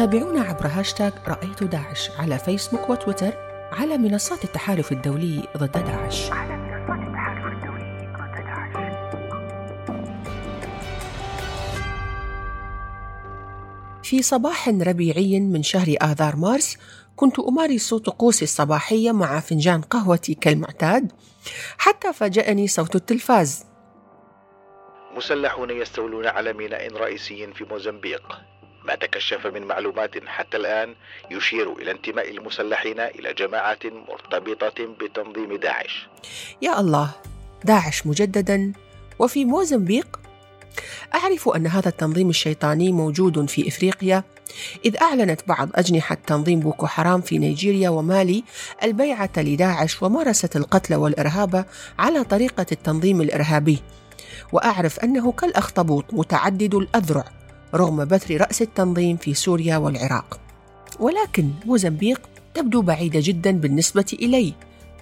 تابعونا عبر هاشتاغ رأيت داعش على فيسبوك وتويتر على منصات التحالف الدولي ضد داعش. في صباح ربيعي من شهر آذار مارس كنت أمارس طقوسي الصباحية مع فنجان قهوتي كالمعتاد حتى فاجأني صوت التلفاز. مسلحون يستولون على ميناء رئيسي في موزمبيق. ما تكشف من معلومات حتى الآن يشير إلى انتماء المسلحين إلى جماعة مرتبطة بتنظيم داعش. يا الله داعش مجددا وفي موزمبيق؟ أعرف أن هذا التنظيم الشيطاني موجود في إفريقيا إذ أعلنت بعض أجنحة تنظيم بوكو حرام في نيجيريا ومالي البيعة لداعش ومارست القتل والإرهاب على طريقة التنظيم الإرهابي. وأعرف أنه كالأخطبوط متعدد الأذرع. رغم بثر رأس التنظيم في سوريا والعراق. ولكن موزمبيق تبدو بعيدة جدا بالنسبة إلي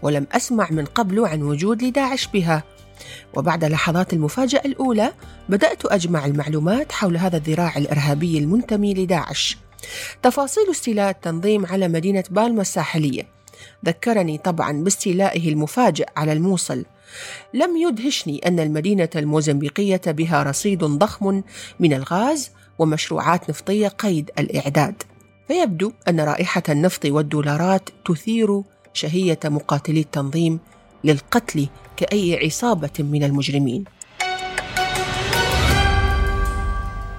ولم أسمع من قبل عن وجود لداعش بها. وبعد لحظات المفاجأة الأولى بدأت أجمع المعلومات حول هذا الذراع الإرهابي المنتمي لداعش. تفاصيل استيلاء التنظيم على مدينة بالما الساحلية ذكرني طبعا باستيلائه المفاجئ على الموصل. لم يدهشني أن المدينة الموزمبيقية بها رصيد ضخم من الغاز ومشروعات نفطية قيد الإعداد. فيبدو أن رائحة النفط والدولارات تثير شهية مقاتلي التنظيم للقتل كأي عصابة من المجرمين.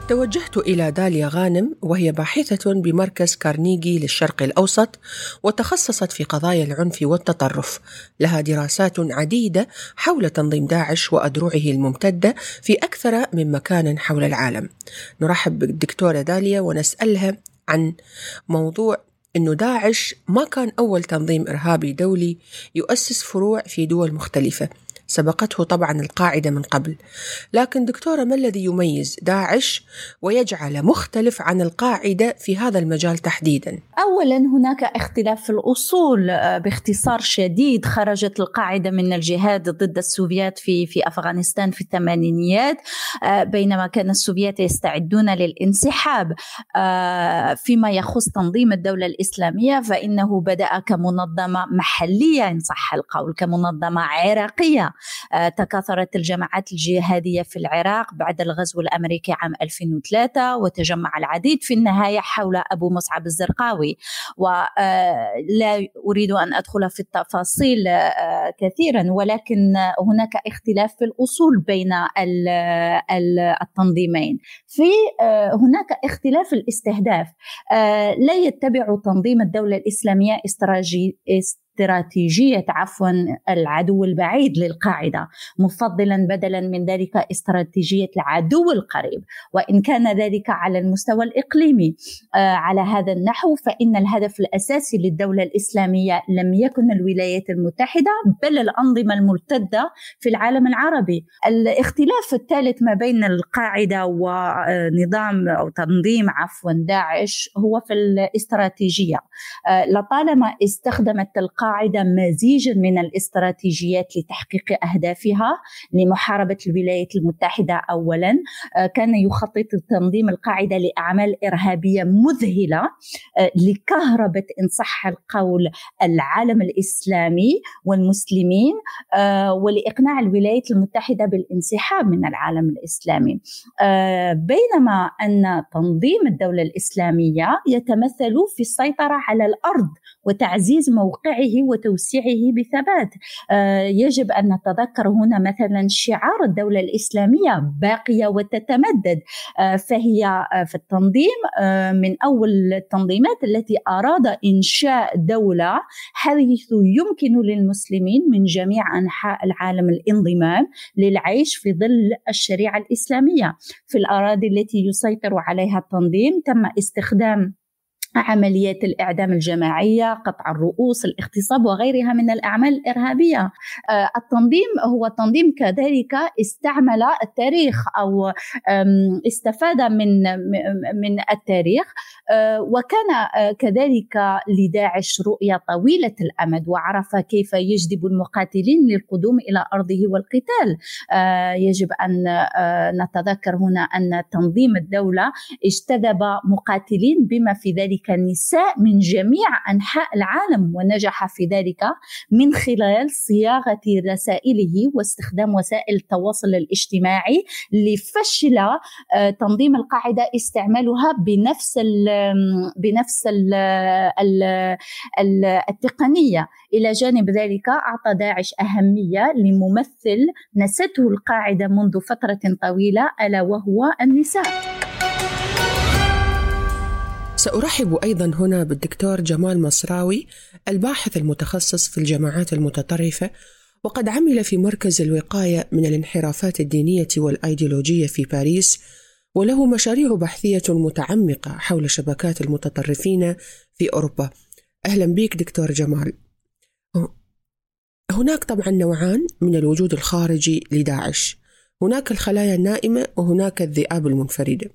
توجهت إلى داليا غانم وهي باحثة بمركز كارنيجي للشرق الأوسط وتخصصت في قضايا العنف والتطرف. لها دراسات عديدة حول تنظيم داعش وأدرعه الممتدة في أكثر من مكان حول العالم. نرحب بالدكتورة داليا ونسألها عن موضوع أنه داعش ما كان أول تنظيم إرهابي دولي يؤسس فروع في دول مختلفة. سبقته طبعا القاعدة من قبل. لكن دكتورة ما الذي يميز داعش ويجعل مختلف عن القاعدة في هذا المجال تحديدا؟ أولا هناك اختلاف في الأصول آه، باختصار شديد. خرجت القاعدة من الجهاد ضد السوفيات في, في أفغانستان في الثمانينيات آه، بينما كان السوفيات يستعدون للانسحاب آه، فيما يخص تنظيم الدولة الإسلامية فإنه بدأ كمنظمة محلية إن صح القول كمنظمة عراقية. تكاثرت الجماعات الجهادية في العراق بعد الغزو الأمريكي عام 2003 وتجمع العديد في النهاية حول أبو مصعب الزرقاوي. ولا آه، أريد أن أدخل في التفاصيل آه، كثيرا ولكن هناك اختلاف في الأصول بين التنظيمين. في هناك اختلاف الاستهداف. لا يتبع تنظيم الدولة الإسلامية استراتيجية استراتيجية عفوا العدو البعيد للقاعدة. مفضلا بدلا من ذلك استراتيجية العدو القريب. وإن كان ذلك على المستوى الإقليمي آه على هذا النحو فإن الهدف الأساسي للدولة الإسلامية لم يكن الولايات المتحدة بل الأنظمة المرتدة في العالم العربي. الاختلاف الثالث ما بين القاعدة ونظام أو تنظيم عفوا داعش هو في الاستراتيجية. آه لطالما استخدمت القاعدة قاعدة مزيجا من الاستراتيجيات لتحقيق أهدافها لمحاربة الولايات المتحدة أولا. آه، كان يخطط تنظيم القاعدة لأعمال إرهابية مذهلة آه، لكهربة إن صح القول العالم الإسلامي والمسلمين آه، ولإقناع الولايات المتحدة بالانسحاب من العالم الإسلامي. بينما أن تنظيم الدولة الإسلامية يتمثل في السيطرة على الأرض وتعزيز موقعه وتوسيعه بثبات. آه، يجب أن نتذكر هنا مثلا شعار الدولة الإسلامية باقية وتتمدد. آه، فهي آه، في التنظيم من أول التنظيمات التي أراد إنشاء دولة حيث يمكن للمسلمين من جميع أنحاء العالم الانضمام للعيش في ظل الشريعة الإسلامية. في الأراضي التي يسيطر عليها التنظيم تم استخدام عمليات الإعدام الجماعية قطع الرؤوس الاغتصاب وغيرها من الأعمال الإرهابية. آه، التنظيم هو تنظيم كذلك استعمل التاريخ أو استفاد من من التاريخ. آه، وكان آه، كذلك لداعش رؤية طويلة الأمد وعرف كيف يجذب المقاتلين للقدوم إلى أرضه والقتال. يجب أن نتذكر هنا أن تنظيم الدولة اجتذب مقاتلين بما في ذلك ذلك نساء من جميع أنحاء العالم ونجح في ذلك من خلال صياغة رسائله واستخدام وسائل التواصل الاجتماعي لفشل آه، تنظيم القاعدة استعمالها بنفس ال بنفس ال ال ال التقنية. إلى جانب ذلك أعطى داعش أهمية لممثل نسته القاعدة منذ فترة طويلة ألا وهو النساء. سأرحب أيضا هنا بالدكتور جمال مصراوي الباحث المتخصص في الجماعات المتطرفة وقد عمل في مركز الوقاية من الانحرافات الدينية والأيديولوجية في باريس وله مشاريع بحثية متعمقة حول شبكات المتطرفين في أوروبا. أهلا بك دكتور جمال. هناك طبعا نوعان من الوجود الخارجي لداعش. هناك الخلايا النائمة وهناك الذئاب المنفردة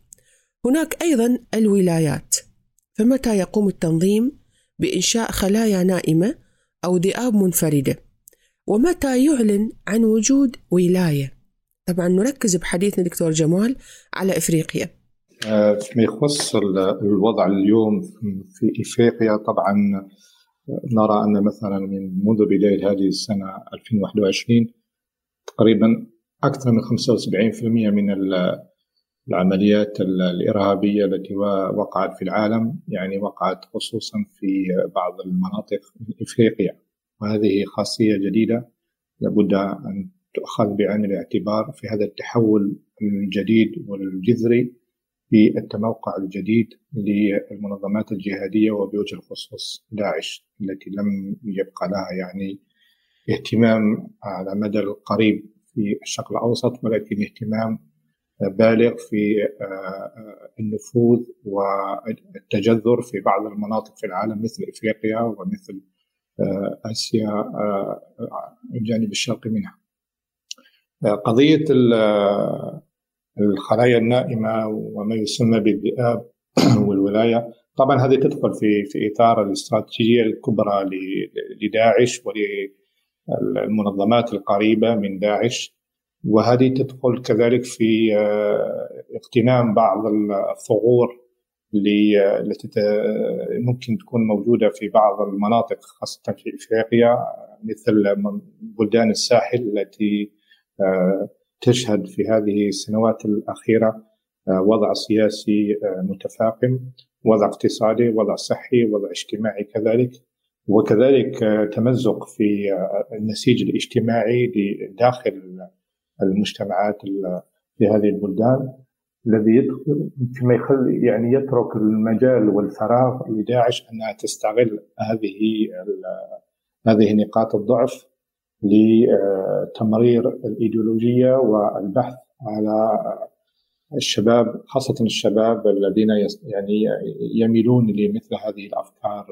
هناك أيضا الولايات. فمتى يقوم التنظيم بإنشاء خلايا نائمة أو ذئاب منفردة؟ ومتى يعلن عن وجود ولاية؟ طبعا نركز بحديثنا دكتور جمال على إفريقيا. آه، فيما يخص الوضع اليوم في إفريقيا طبعا نرى أن مثلا من منذ بداية هذه السنة 2021 تقريبا أكثر من 75% من العمليات الإرهابية التي وقعت في العالم يعني وقعت خصوصا في بعض المناطق من إفريقيا. وهذه خاصية جديدة لابد أن تؤخذ بعين الاعتبار في هذا التحول الجديد والجذري في التموقع الجديد للمنظمات الجهادية وبوجه الخصوص داعش التي لم يبقى لها يعني اهتمام على مدى القريب في الشرق الأوسط ولكن اهتمام بالغ في آه، آه، النفوذ والتجذر في بعض المناطق في العالم مثل إفريقيا ومثل آه، آسيا الجانب الشرقي منها. قضية الخلايا النائمة وما يسمى بالذئاب والولاية طبعا هذه تدخل في في إطار الاستراتيجية الكبرى لداعش وللمنظمات القريبة من داعش وهذه تدخل كذلك في آه، اغتنام بعض الثغور اللي التي ممكن تكون موجودة في بعض المناطق خاصة في إفريقيا مثل بلدان الساحل التي آه، تشهد في هذه السنوات الأخيرة آه، وضع سياسي متفاقم وضع اقتصادي وضع صحي وضع اجتماعي كذلك وكذلك تمزق في النسيج الاجتماعي داخل المجتمعات في هذه البلدان الذي فيما يخلي يعني يترك المجال والفراغ لداعش أنها تستغل هذه هذه نقاط الضعف لتمرير الإيديولوجية والبحث على الشباب خاصة الشباب الذين يعني يميلون لمثل هذه الأفكار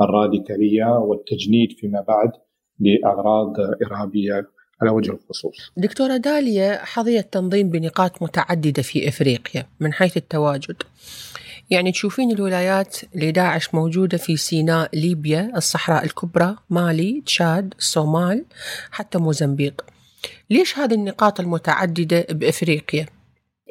الراديكالية والتجنيد فيما بعد لأغراض إرهابية. على وجه الخصوص. دكتورة داليا حظي التنظيم بنقاط متعددة في إفريقيا من حيث التواجد. يعني تشوفين الولايات لداعش موجودة في سيناء ليبيا الصحراء الكبرى مالي تشاد الصومال حتى موزمبيق. ليش هذه النقاط المتعددة بإفريقيا؟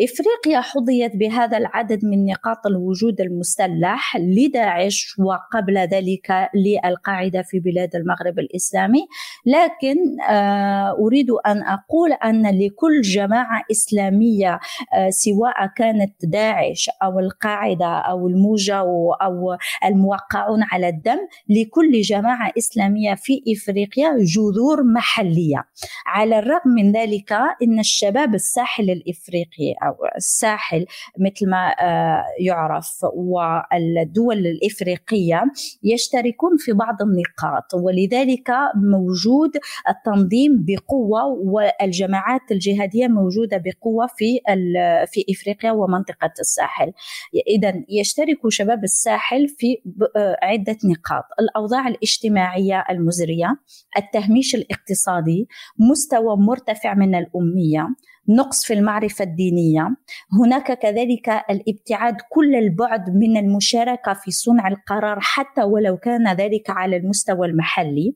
إفريقيا حظيت بهذا العدد من نقاط الوجود المسلح لداعش وقبل ذلك للقاعدة في بلاد المغرب الإسلامي. لكن آه، أريد أن أقول أن لكل جماعة إسلامية آه، سواء كانت داعش أو القاعدة أو الموجة أو الموقعون على الدم لكل جماعة إسلامية في إفريقيا جذور محلية. على الرغم من ذلك إن الشباب الساحل الافريقي الساحل مثل ما يعرف. والدول الإفريقية يشتركون في بعض النقاط ولذلك موجود التنظيم بقوة والجماعات الجهادية موجودة بقوة في في إفريقيا ومنطقة الساحل. إذا يشترك شباب الساحل في عدة نقاط. الأوضاع الاجتماعية المزرية التهميش الاقتصادي مستوى مرتفع من الأمية نقص في المعرفة الدينية. هناك كذلك الابتعاد كل البعد من المشاركة في صنع القرار حتى ولو كان ذلك على المستوى المحلي.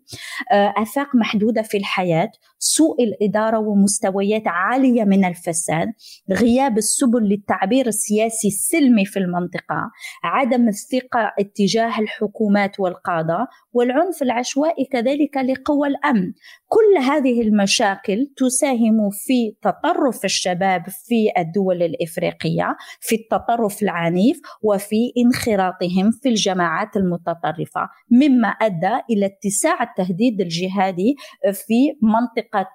آه، آفاق محدودة في الحياة سوء الإدارة ومستويات عالية من الفساد غياب السبل للتعبير السياسي السلمي في المنطقة عدم الثقة اتجاه الحكومات والقادة والعنف العشوائي كذلك لقوى الأمن. كل هذه المشاكل تساهم في تطرف الشباب في الدول الإفريقية في التطرف العنيف وفي انخراطهم في الجماعات المتطرفة مما أدى إلى اتساع التهديد الجهادي في منطقة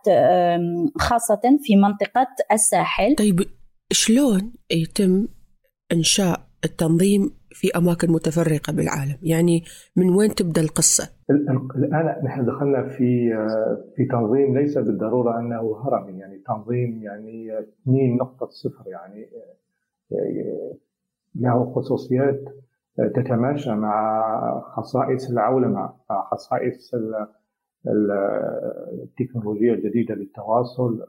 خاصة في منطقة الساحل. طيب شلون يتم إنشاء التنظيم في أماكن متفرقة بالعالم. يعني من وين تبدأ القصة؟ الآن نحن دخلنا في في تنظيم ليس بالضرورة أنه هرمي يعني تنظيم يعني 2.0 يعني له خصوصيات تتماشى مع خصائص العولمة مع خصائص التكنولوجيا الجديدة للتواصل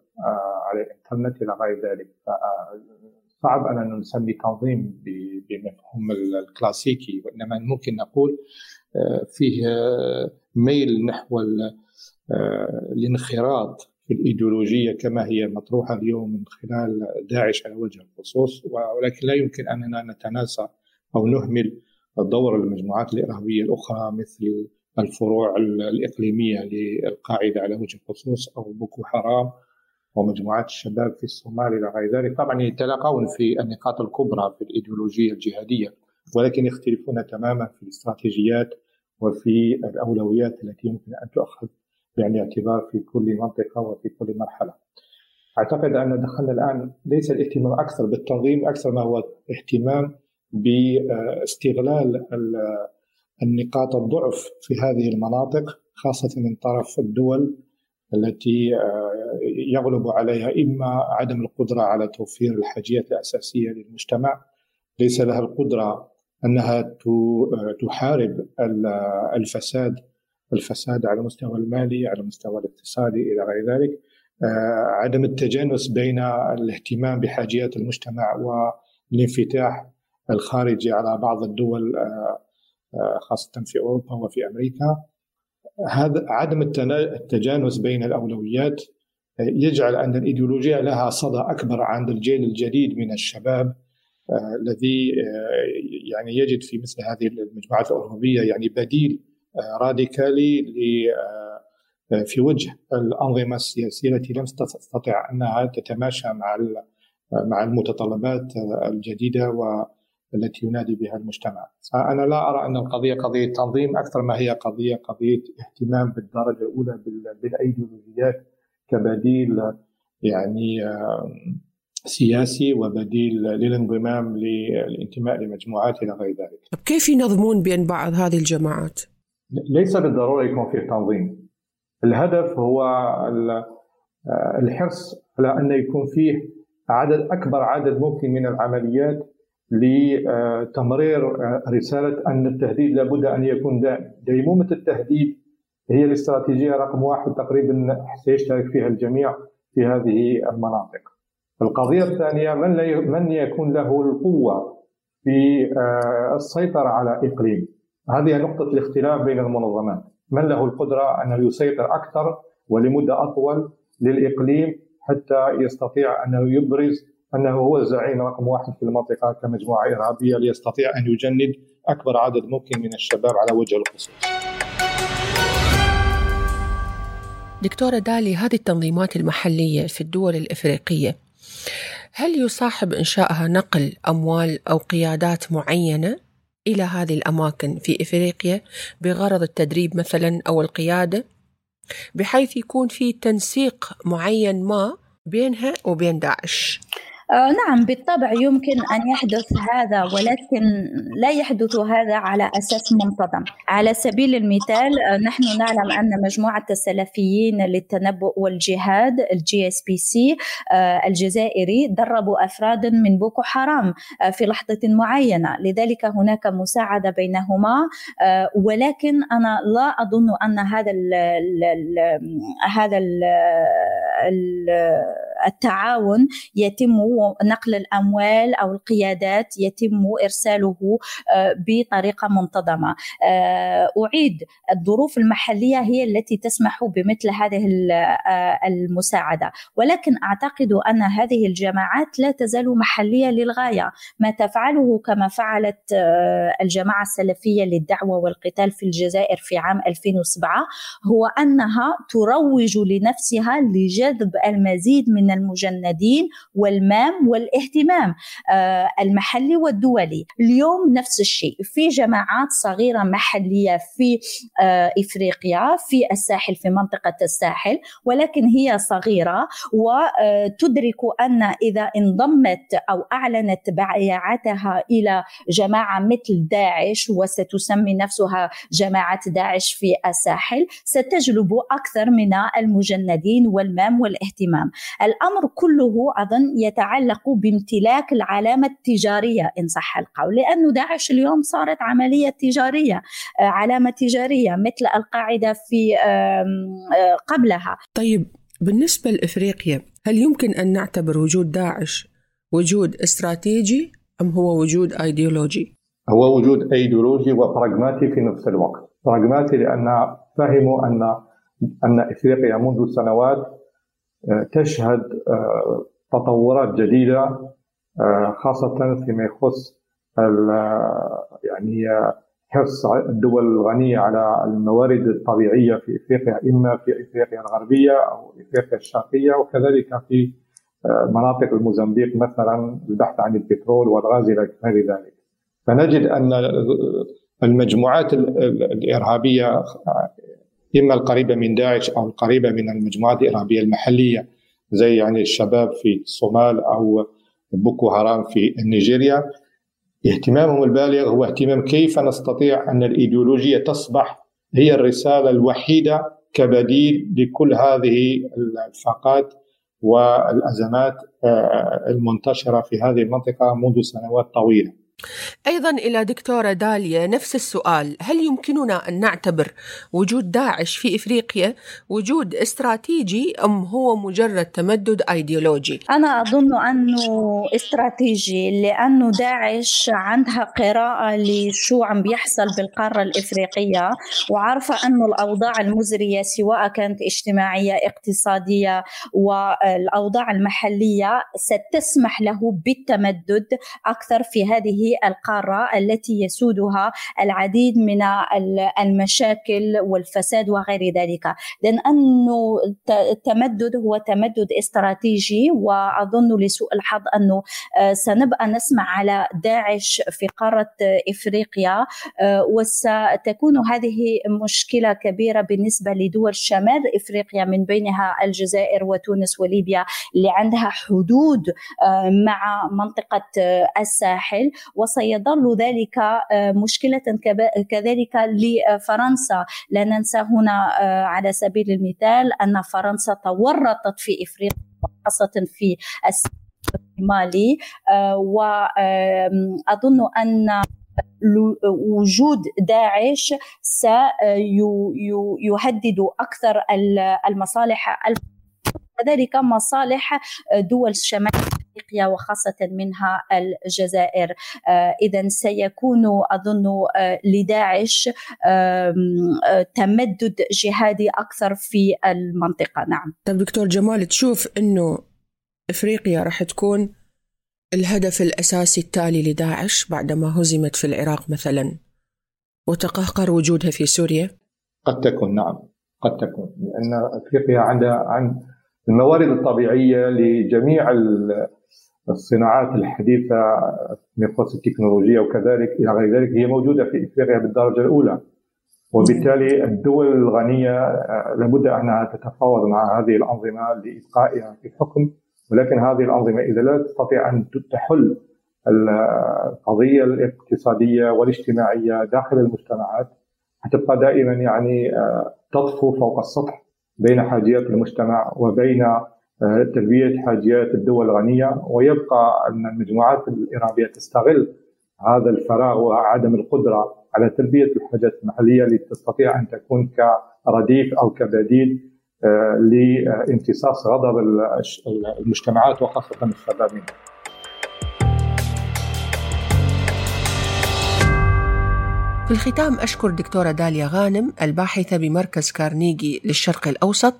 على الإنترنت إلى غير ذلك. صعب أن نسمي تنظيم بمفهوم الكلاسيكي وإنما ممكن نقول آه، فيه آه، ميل نحو آه، الانخراط في الإيديولوجية كما هي مطروحة اليوم من خلال داعش على وجه الخصوص. ولكن لا يمكن أننا نتناسى أو نهمل دور المجموعات الإرهابية الأخرى مثل الفروع الإقليمية للقاعدة على وجه الخصوص أو بوكو حرام. ومجموعات الشباب في الصومال إلى غير ذلك طبعا يتلاقون في النقاط الكبرى في الإيديولوجية الجهادية ولكن يختلفون تماما في الاستراتيجيات وفي الأولويات التي يمكن أن تؤخذ بعين الاعتبار في كل منطقة وفي كل مرحلة. أعتقد أن دخلنا الآن ليس الاهتمام أكثر بالتنظيم أكثر ما هو اهتمام باستغلال النقاط الضعف في هذه المناطق خاصة من طرف الدول التي آه، يغلب عليها إما عدم القدرة على توفير الحاجيات الأساسية للمجتمع ليس لها القدرة أنها آه، تحارب الفساد الفساد على المستوى المالي على المستوى الاقتصادي إلى غير ذلك آه، عدم التجانس بين الاهتمام بحاجيات المجتمع والانفتاح الخارجي على بعض الدول خاصة في أوروبا وفي أمريكا. هذا عدم التجانس بين الأولويات يجعل أن الايديولوجيا لها صدى أكبر عند الجيل الجديد من الشباب آه، الذي آه، يعني يجد في مثل هذه المجموعات الأوروبية يعني بديل آه، راديكالي في وجه الأنظمة السياسية التي لم تستطع أنها تتماشى مع مع المتطلبات الجديدة التي ينادي بها المجتمع أنا لا أرى أن القضية قضية تنظيم أكثر ما هي قضية قضية اهتمام بالدرجة الأولى بالأيديولوجيات كبديل يعني سياسي وبديل للانضمام للانتماء لمجموعات إلى غير ذلك. طب كيف ينظمون بين بعض هذه الجماعات؟ ليس بالضرورة يكون فيه تنظيم. الهدف هو الحرص على أن يكون فيه عدد أكبر عدد ممكن من العمليات لتمرير رسالة أن التهديد لابد أن يكون دائم. ديمومة التهديد هي الاستراتيجية رقم واحد تقريبا سيشترك فيها الجميع في هذه المناطق. القضية الثانية من, من يكون له القوة في آه، السيطرة على إقليم؟ هذه نقطة الاختلاف بين المنظمات. من له القدرة أن يسيطر أكثر ولمدة أطول للإقليم حتى يستطيع أنه يبرز أنه هو الزعيم رقم واحد في المنطقة كمجموعة إرهابية ليستطيع أن يجند أكبر عدد ممكن من الشباب على وجه الخصوص. دكتورة دالي هذه التنظيمات المحلية في الدول الإفريقية هل يصاحب انشائها نقل أموال أو قيادات معينة إلى هذه الأماكن في إفريقيا بغرض التدريب مثلا أو القيادة بحيث يكون في تنسيق معين ما بينها وبين داعش نعم بالطبع يمكن أن يحدث هذا ولكن لا يحدث هذا على أساس منتظم. على سبيل المثال آه نحن نعلم أن مجموعة السلفيين للتنبؤ والجهاد ال GSPC الجزائري دربوا أفرادا من بوكو حرام آه في لحظة معينة. لذلك هناك مساعدة بينهما آه ولكن أنا لا أظن أن هذا ال ال هذا ال التعاون يتم نقل الأموال أو القيادات يتم إرساله آه، بطريقة منتظمة. آه، أعيد الظروف المحلية هي التي تسمح بمثل هذه آه، المساعدة. ولكن أعتقد أن هذه الجماعات لا تزال محلية للغاية. ما تفعله كما فعلت الجماعة السلفية للدعوة والقتال في الجزائر في عام 2007 هو أنها تروج لنفسها لجذب المزيد من المجندين والمام والاهتمام آه، المحلي والدولي. اليوم نفس الشيء. في جماعات صغيرة محلية في آه، إفريقيا في الساحل في منطقة الساحل ولكن هي صغيرة وتدرك أن إذا انضمت أو أعلنت بيعتها إلى جماعة مثل داعش وستسمي نفسها جماعة داعش في الساحل ستجلب أكثر من المجندين والمام والاهتمام. الأمر كله أظن يتعلق بامتلاك العلامة التجارية إن صح القول لأن داعش اليوم صارت عملية تجارية آه، علامة تجارية مثل القاعدة في آه، قبلها طيب بالنسبة لإفريقيا هل يمكن أن نعتبر وجود داعش وجود استراتيجي أم هو وجود أيديولوجي؟ هو وجود أيديولوجي وبراغماتي في نفس الوقت براغماتي لأن فهموا أن أن إفريقيا منذ سنوات تشهد آه، تطورات جديدة آه، خاصة فيما يخص يعني حرص الدول الغنية على الموارد الطبيعية في إفريقيا إما في إفريقيا الغربية أو إفريقيا الشرقية وكذلك في آه، مناطق الموزمبيق مثلا البحث عن البترول والغاز إلى غير ذلك. فنجد أن المجموعات الإرهابية إما القريبة من داعش أو القريبة من المجموعات الإرهابية المحلية زي يعني الشباب في الصومال أو بوكو هرام في نيجيريا اهتمامهم البالغ هو اهتمام كيف نستطيع أن الإيديولوجية تصبح هي الرسالة الوحيدة كبديل لكل هذه الفاقات والأزمات آه، المنتشرة في هذه المنطقة منذ سنوات طويلة. أيضا إلى دكتورة داليا نفس السؤال. هل يمكننا أن نعتبر وجود داعش في إفريقيا؟ وجود استراتيجي أم هو مجرد تمدد أيديولوجي؟ أنا أظن أنه استراتيجي لأنه داعش عندها قراءة لشو عم بيحصل بالقارة الإفريقية. وعارفة أنه الأوضاع المزرية سواء كانت اجتماعية اقتصادية والأوضاع المحلية ستسمح له بالتمدد أكثر في هذه القارة التي يسودها العديد من المشاكل والفساد وغير ذلك. لأن انه التمدد هو تمدد استراتيجي وأظن لسوء الحظ انه آه، سنبقى نسمع على داعش في قارة إفريقيا آه، وستكون هذه مشكلة كبيرة بالنسبة لدول شمال إفريقيا من بينها الجزائر وتونس وليبيا اللي عندها حدود آه، مع منطقة الساحل. وسيظل ذلك آه، مشكلة كذلك لفرنسا. لا ننسى هنا آه، على سبيل المثال أن فرنسا تورطت في إفريقيا خاصة في مالي آه، وأظن أن وجود داعش سيهدد أكثر المصالح كذلك مصالح دول شمال إفريقيا وخاصة منها الجزائر. آه، إذا سيكون أظن آه، لداعش آه، تمدد جهادي أكثر في المنطقة. نعم. طيب دكتور جمال تشوف إنه إفريقيا راح تكون الهدف الأساسي التالي لداعش بعدما هزمت في العراق مثلا وتقهقر وجودها في سوريا؟ قد تكون نعم. قد تكون. لأن إفريقيا عندها عن الموارد الطبيعية لجميع الصناعات الحديثة خصوص التكنولوجيا وكذلك إلى غير ذلك هي موجودة في إفريقيا بالدرجة الأولى. وبالتالي الدول الغنية آه، لابد أنها تتفاوض مع هذه الأنظمة لإبقائها في الحكم ولكن هذه الأنظمة إذا لا تستطيع أن تحل القضية الاقتصادية والاجتماعية داخل المجتمعات حتبقى دائما يعني آه، تطفو فوق السطح بين حاجيات المجتمع وبين آه، تلبية حاجيات الدول الغنية ويبقى أن المجموعات الإرهابية تستغل هذا الفراغ وعدم القدرة على تلبية الحاجات المحلية لتستطيع أن تكون كرديف أو كبديل آه، لامتصاص غضب المجتمعات وخاصة الشباب منها. في الختام أشكر دكتورة داليا غانم الباحثة بمركز كارنيجي للشرق الأوسط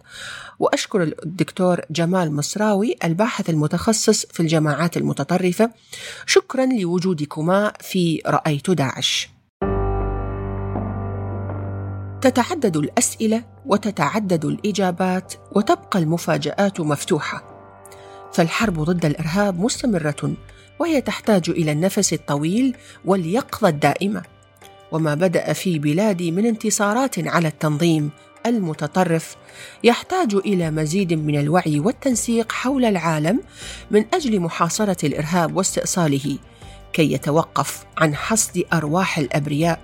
وأشكر الدكتور جمال مصراوي الباحث المتخصص في الجماعات المتطرفة. شكرا لوجودكما في رأيت داعش. تتعدد الأسئلة وتتعدد الإجابات وتبقى المفاجآت مفتوحة. فالحرب ضد الإرهاب مستمرة وهي تحتاج إلى النفس الطويل واليقظة الدائمة. وما بدأ في بلادي من انتصارات على التنظيم المتطرف. يحتاج إلى مزيد من الوعي والتنسيق حول العالم من أجل محاصرة الإرهاب واستئصاله كي يتوقف عن حصد أرواح الأبرياء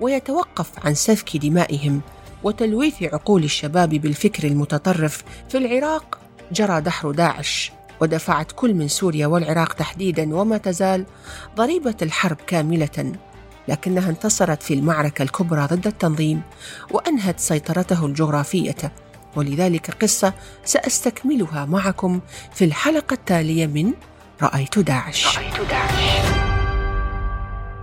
ويتوقف عن سفك دمائهم وتلويث عقول الشباب بالفكر المتطرف في العراق جرى دحر داعش. ودفعت كل من سوريا والعراق تحديدا وما تزال ضريبة الحرب كاملة. لكنها انتصرت في المعركة الكبرى ضد التنظيم وأنهت سيطرته الجغرافية. ولذلك قصة سأستكملها معكم في الحلقة التالية من رأيت داعش, رأيت داعش.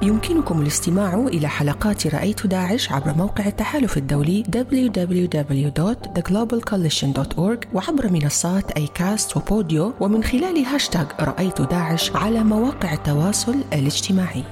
يمكنكم الاستماع إلى حلقات رأيت داعش عبر موقع التحالف الدولي www.theglobalcoalition.org وعبر منصات أي كاست وبوديو ومن خلال هاشتاغ رأيت داعش على مواقع التواصل الاجتماعي.